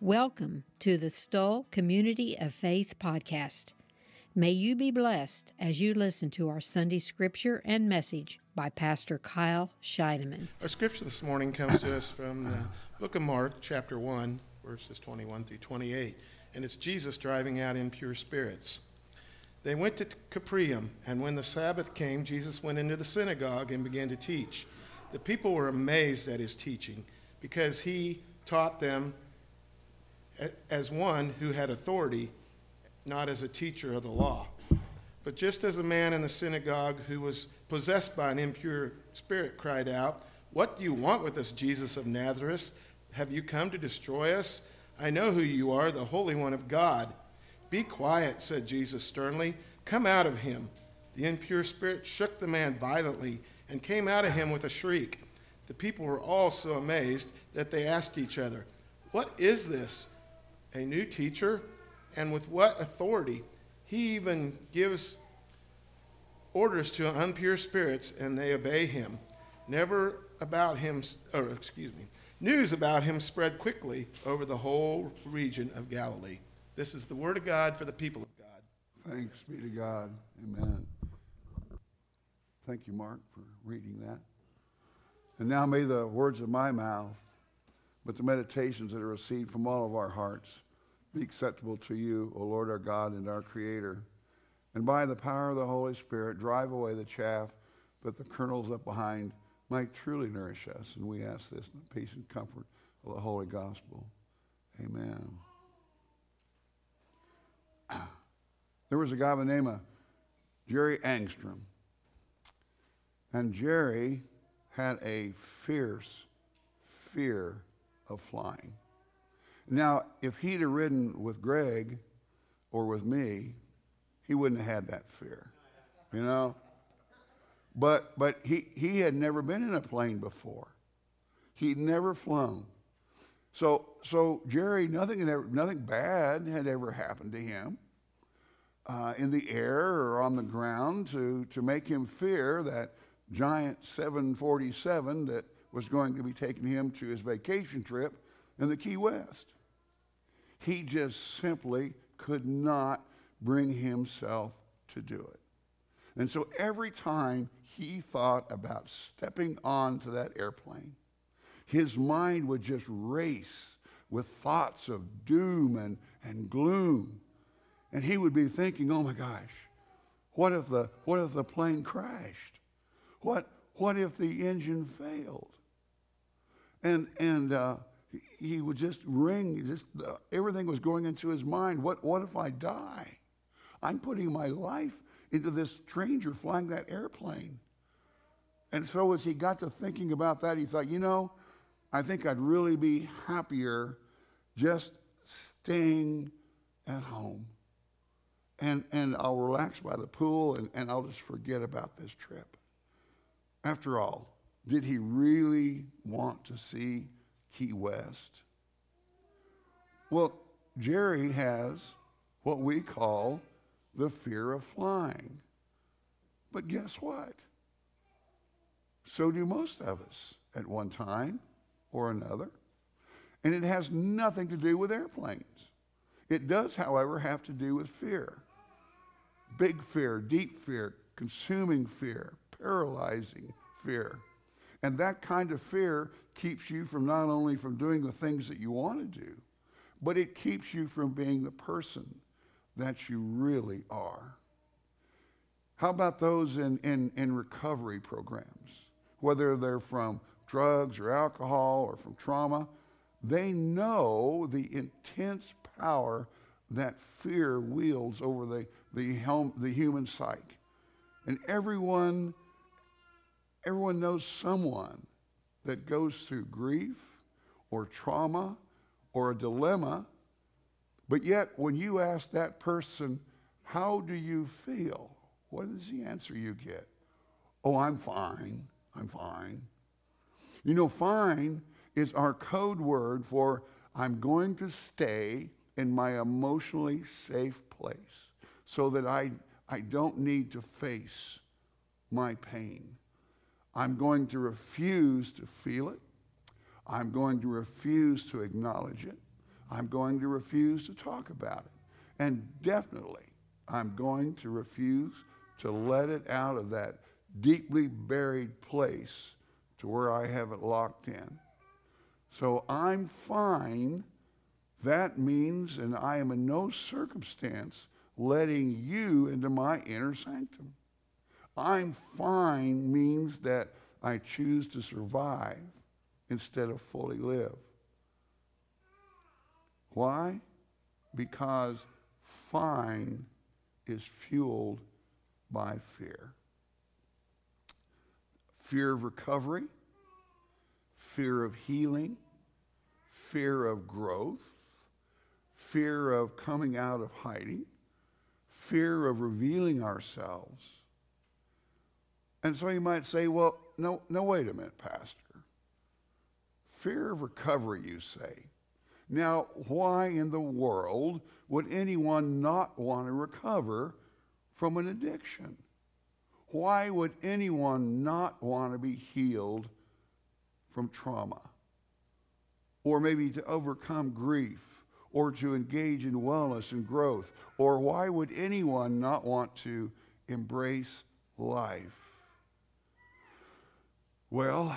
Welcome to the Stull Community of Faith podcast. May you be blessed as you listen to our Sunday scripture and message by Pastor Kyle Scheideman. Our scripture this morning comes to us from the book of Mark, chapter 1, verses 21 through 28, and it's Jesus driving out impure spirits. They went to Capernaum, and when the Sabbath came, Jesus went into the synagogue and began to teach. The people were amazed at his teaching because he taught them as one who had authority, not as a teacher of the law. But just as a man in the synagogue who was possessed by an impure spirit cried out, What do you want with us, Jesus of Nazareth? Have you come to destroy us? I know who you are, the Holy One of God. Be quiet, said Jesus sternly. Come out of him. The impure spirit shook the man violently and came out of him with a shriek. The people were all so amazed that they asked each other, What is this? A new teacher, and with what authority? He even gives orders to unpure spirits, and they obey him. Never about him, or excuse me, news about him spread quickly over the whole region of Galilee. This is the word of God for the people of God. Thanks be to God. Amen. Thank you, Mark, for reading that. And now may the words of my mouth, but the meditations that are received from all of our hearts, be acceptable to you, O Lord our God and our Creator. And by the power of the Holy Spirit, drive away the chaff that the kernels up behind might truly nourish us. And we ask this in the peace and comfort of the Holy Gospel. Amen. There was a guy by the name of Jerry Angstrom. And Jerry had a fierce fear of flying. Now, if he'd have ridden with Greg or with me, he wouldn't have had that fear, you know? But, but he, he had never been in a plane before. He'd never flown. So, so Jerry, nothing, had ever, nothing bad had ever happened to him uh, in the air or on the ground to, to make him fear that giant 747 that was going to be taking him to his vacation trip in the Key West. He just simply could not bring himself to do it. And so every time he thought about stepping onto that airplane, his mind would just race with thoughts of doom and, and gloom. And he would be thinking, oh my gosh, what if the, what if the plane crashed? What, what if the engine failed? And, and uh, he would just ring. Just uh, everything was going into his mind. What what if I die? I'm putting my life into this stranger flying that airplane. And so as he got to thinking about that, he thought, you know, I think I'd really be happier just staying at home. And, and I'll relax by the pool and, and I'll just forget about this trip. After all, did he really want to see Key West? Well, Jerry has what we call the fear of flying. But guess what? So do most of us at one time or another. And it has nothing to do with airplanes. It does, however, have to do with fear big fear, deep fear, consuming fear, paralyzing fear. And that kind of fear keeps you from not only from doing the things that you want to do, but it keeps you from being the person that you really are. How about those in, in, in recovery programs? Whether they're from drugs or alcohol or from trauma, they know the intense power that fear wields over the, the, the human psyche. And everyone, everyone knows someone that goes through grief or trauma or a dilemma, but yet when you ask that person, How do you feel? What is the answer you get? Oh, I'm fine. I'm fine. You know, fine is our code word for I'm going to stay in my emotionally safe place so that I, I don't need to face my pain. I'm going to refuse to feel it. I'm going to refuse to acknowledge it. I'm going to refuse to talk about it. And definitely, I'm going to refuse to let it out of that deeply buried place to where I have it locked in. So I'm fine. That means, and I am in no circumstance letting you into my inner sanctum. I'm fine means that I choose to survive instead of fully live. Why? Because fine is fueled by fear. Fear of recovery, fear of healing, fear of growth, fear of coming out of hiding, fear of revealing ourselves. And so you might say, well, no, no, wait a minute, Pastor. Fear of recovery, you say. Now, why in the world would anyone not want to recover from an addiction? Why would anyone not want to be healed from trauma? Or maybe to overcome grief or to engage in wellness and growth? Or why would anyone not want to embrace life? Well,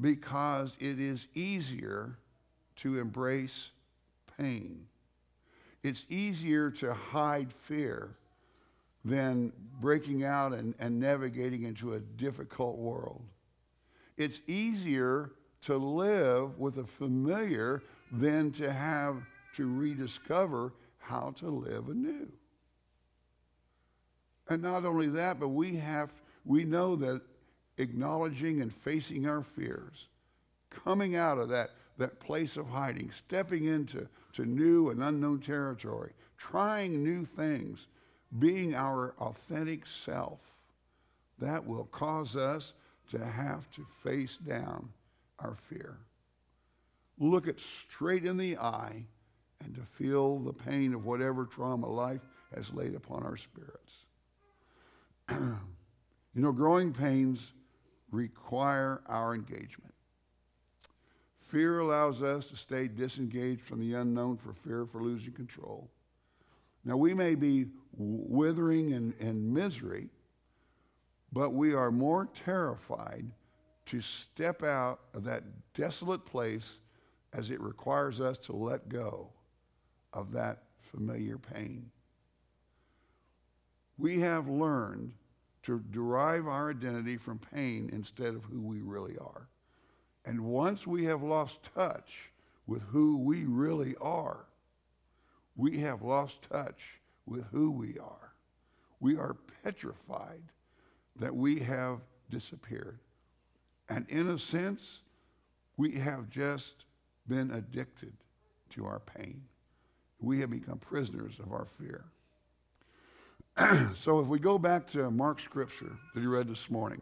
because it is easier to embrace pain. It's easier to hide fear than breaking out and, and navigating into a difficult world. It's easier to live with a familiar than to have to rediscover how to live anew. And not only that, but we have we know that acknowledging and facing our fears, coming out of that, that place of hiding, stepping into to new and unknown territory, trying new things, being our authentic self, that will cause us to have to face down our fear. Look it straight in the eye and to feel the pain of whatever trauma life has laid upon our spirits. you know, growing pains require our engagement. Fear allows us to stay disengaged from the unknown for fear for losing control. Now, we may be withering in, in misery, but we are more terrified to step out of that desolate place as it requires us to let go of that familiar pain. We have learned to derive our identity from pain instead of who we really are. And once we have lost touch with who we really are, we have lost touch with who we are. We are petrified that we have disappeared. And in a sense, we have just been addicted to our pain. We have become prisoners of our fear. so if we go back to Mark's scripture that you read this morning,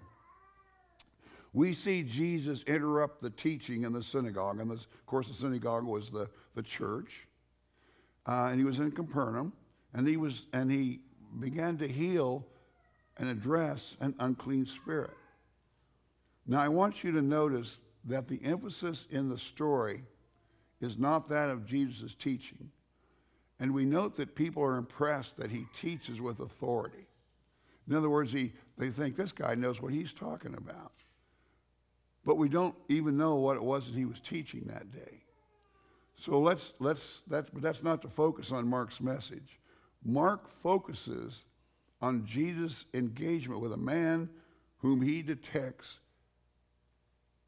we see Jesus interrupt the teaching in the synagogue. And this, of course, the synagogue was the, the church. Uh, and he was in Capernaum, and he, was, and he began to heal and address an unclean spirit. Now, I want you to notice that the emphasis in the story is not that of Jesus' teaching. And we note that people are impressed that he teaches with authority. In other words, he, they think this guy knows what he's talking about. But we don't even know what it was that he was teaching that day. So let's, let's, that's, but that's not the focus on Mark's message. Mark focuses on Jesus' engagement with a man whom he detects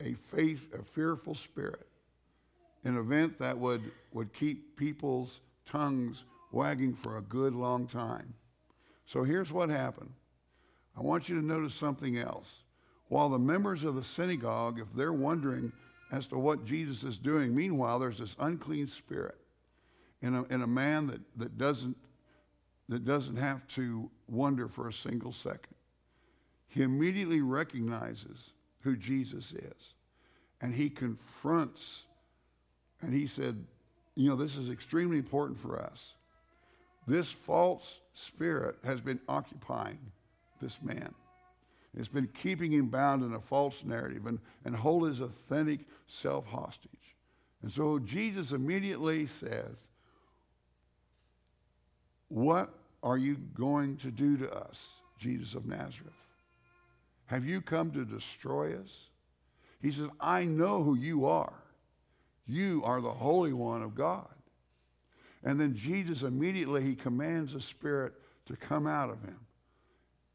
a faith, a fearful spirit, an event that would, would keep people's tongues wagging for a good long time. So here's what happened. I want you to notice something else. While the members of the synagogue, if they're wondering as to what Jesus is doing, meanwhile, there's this unclean spirit in a, in a man that, that, doesn't, that doesn't have to wonder for a single second. He immediately recognizes who Jesus is. And he confronts, and he said, you know, this is extremely important for us. This false spirit has been occupying this man. It's been keeping him bound in a false narrative and, and hold his authentic self hostage. And so Jesus immediately says, What are you going to do to us, Jesus of Nazareth? Have you come to destroy us? He says, I know who you are. You are the Holy One of God. And then Jesus immediately, he commands the Spirit to come out of him.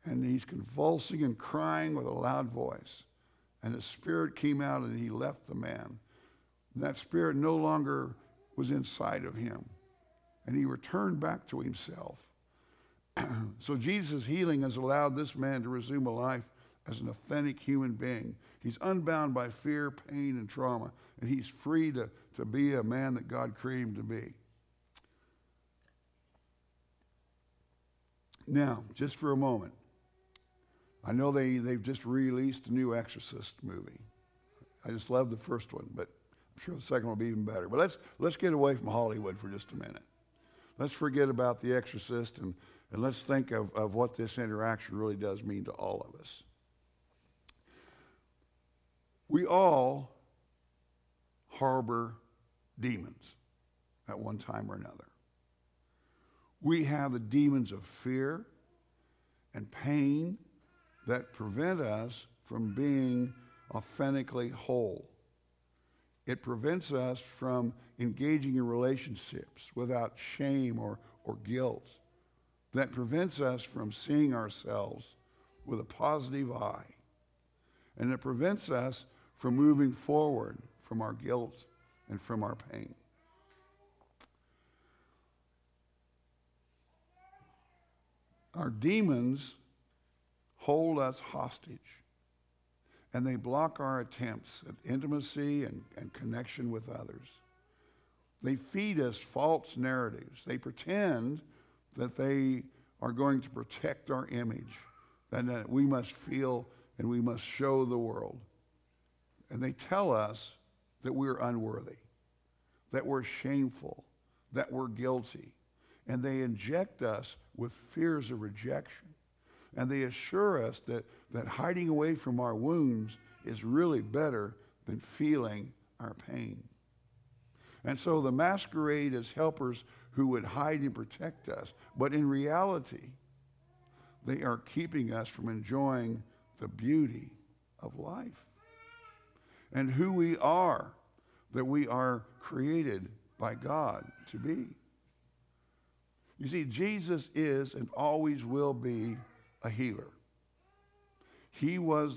And he's convulsing and crying with a loud voice. And the Spirit came out and he left the man. And that Spirit no longer was inside of him. And he returned back to himself. so Jesus' healing has allowed this man to resume a life as an authentic human being. He's unbound by fear, pain, and trauma, and he's free to, to be a man that God created him to be. Now, just for a moment, I know they, they've just released a new Exorcist movie. I just love the first one, but I'm sure the second one will be even better. But let's, let's get away from Hollywood for just a minute. Let's forget about The Exorcist and, and let's think of, of what this interaction really does mean to all of us. We all harbor demons at one time or another. We have the demons of fear and pain that prevent us from being authentically whole. It prevents us from engaging in relationships without shame or, or guilt. That prevents us from seeing ourselves with a positive eye. And it prevents us from moving forward from our guilt and from our pain. Our demons hold us hostage and they block our attempts at intimacy and, and connection with others. They feed us false narratives. They pretend that they are going to protect our image and that we must feel and we must show the world. And they tell us that we're unworthy, that we're shameful, that we're guilty. And they inject us with fears of rejection. And they assure us that, that hiding away from our wounds is really better than feeling our pain. And so the masquerade as helpers who would hide and protect us. But in reality, they are keeping us from enjoying the beauty of life and who we are, that we are created by God to be. You see, Jesus is and always will be a healer. He was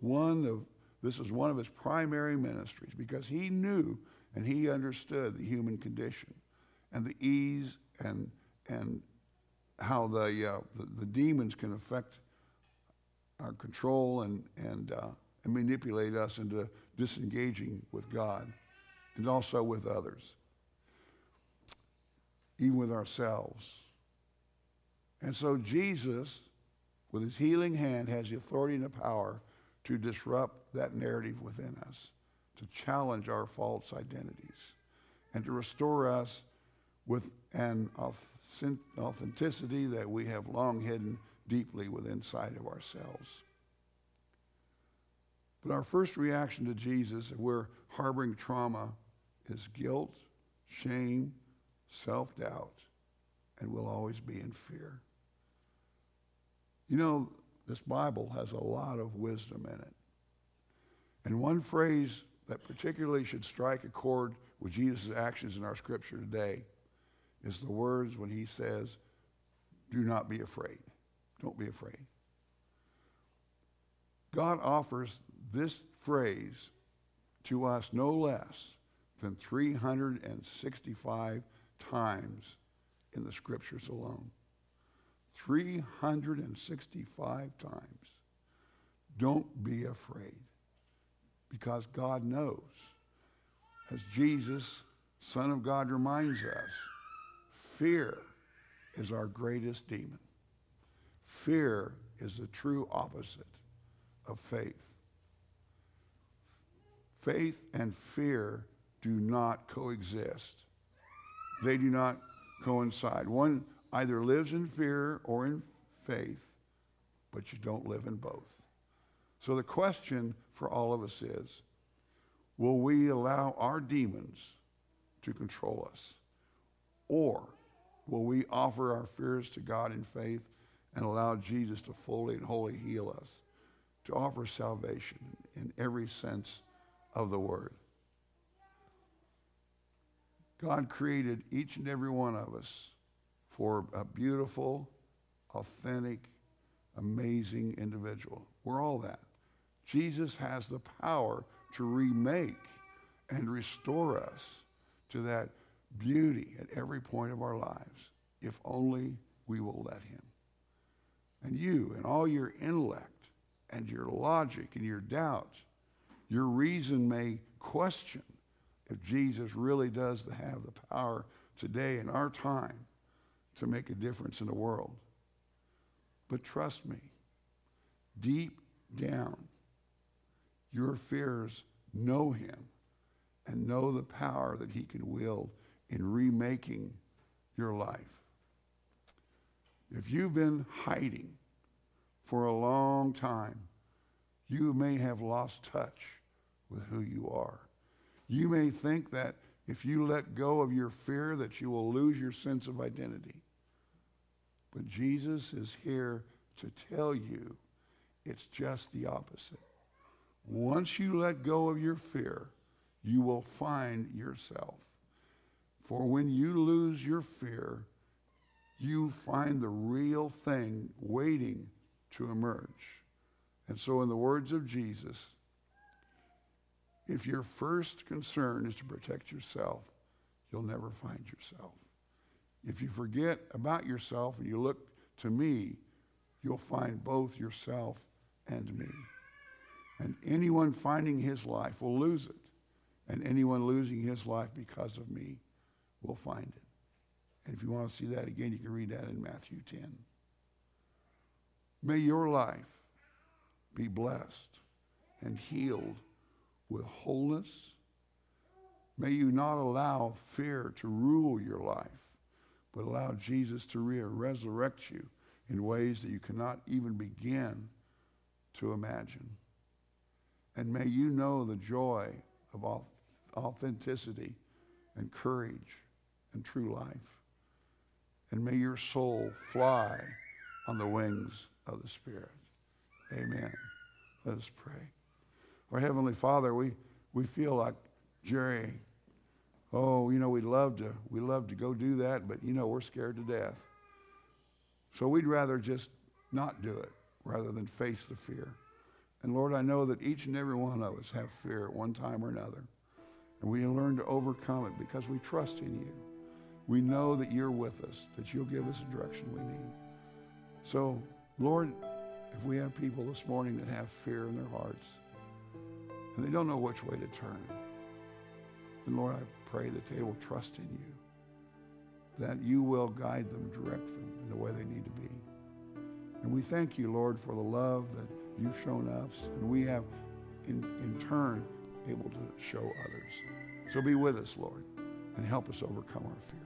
one of, this was one of his primary ministries because he knew and he understood the human condition and the ease and, and how the, uh, the, the, demons can affect our control and, and, uh, and manipulate us into disengaging with God and also with others, even with ourselves. And so Jesus, with his healing hand, has the authority and the power to disrupt that narrative within us, to challenge our false identities, and to restore us with an authenticity that we have long hidden deeply within inside of ourselves. But our first reaction to Jesus, if we're harboring trauma, is guilt, shame, self doubt, and we'll always be in fear. You know, this Bible has a lot of wisdom in it. And one phrase that particularly should strike a chord with Jesus' actions in our scripture today is the words when he says, Do not be afraid. Don't be afraid. God offers this phrase to us no less than 365 times in the scriptures alone. 365 times. Don't be afraid because God knows. As Jesus, Son of God, reminds us, fear is our greatest demon. Fear is the true opposite of faith. Faith and fear do not coexist. They do not coincide. One either lives in fear or in faith, but you don't live in both. So the question for all of us is Will we allow our demons to control us? Or will we offer our fears to God in faith and allow Jesus to fully and wholly heal us, to offer salvation in every sense of the word? God created each and every one of us for a beautiful, authentic, amazing individual. We're all that. Jesus has the power to remake and restore us to that beauty at every point of our lives, if only we will let him. And you and all your intellect and your logic and your doubt, your reason may question if Jesus really does have the power today in our time to make a difference in the world. But trust me, deep down, your fears know him and know the power that he can wield in remaking your life. If you've been hiding for a long time, you may have lost touch with who you are. You may think that if you let go of your fear that you will lose your sense of identity. But Jesus is here to tell you it's just the opposite. Once you let go of your fear, you will find yourself. For when you lose your fear, you find the real thing waiting to emerge. And so, in the words of Jesus, if your first concern is to protect yourself, you'll never find yourself. If you forget about yourself and you look to me, you'll find both yourself and me. And anyone finding his life will lose it. And anyone losing his life because of me will find it. And if you want to see that again, you can read that in Matthew 10. May your life be blessed and healed with wholeness. May you not allow fear to rule your life, but allow Jesus to re- resurrect you in ways that you cannot even begin to imagine. And may you know the joy of authenticity and courage and true life. And may your soul fly on the wings of the Spirit. Amen. Let us pray. Our Heavenly Father, we, we feel like Jerry. Oh, you know, we'd love to we love to go do that, but you know, we're scared to death. So we'd rather just not do it rather than face the fear. And Lord, I know that each and every one of us have fear at one time or another. And we learn to overcome it because we trust in you. We know that you're with us, that you'll give us the direction we need. So, Lord, if we have people this morning that have fear in their hearts and they don't know which way to turn, And Lord, I pray that they will trust in you, that you will guide them, direct them in the way they need to be. And we thank you, Lord, for the love that you've shown us, and we have in, in turn able to show others. So be with us, Lord, and help us overcome our fears.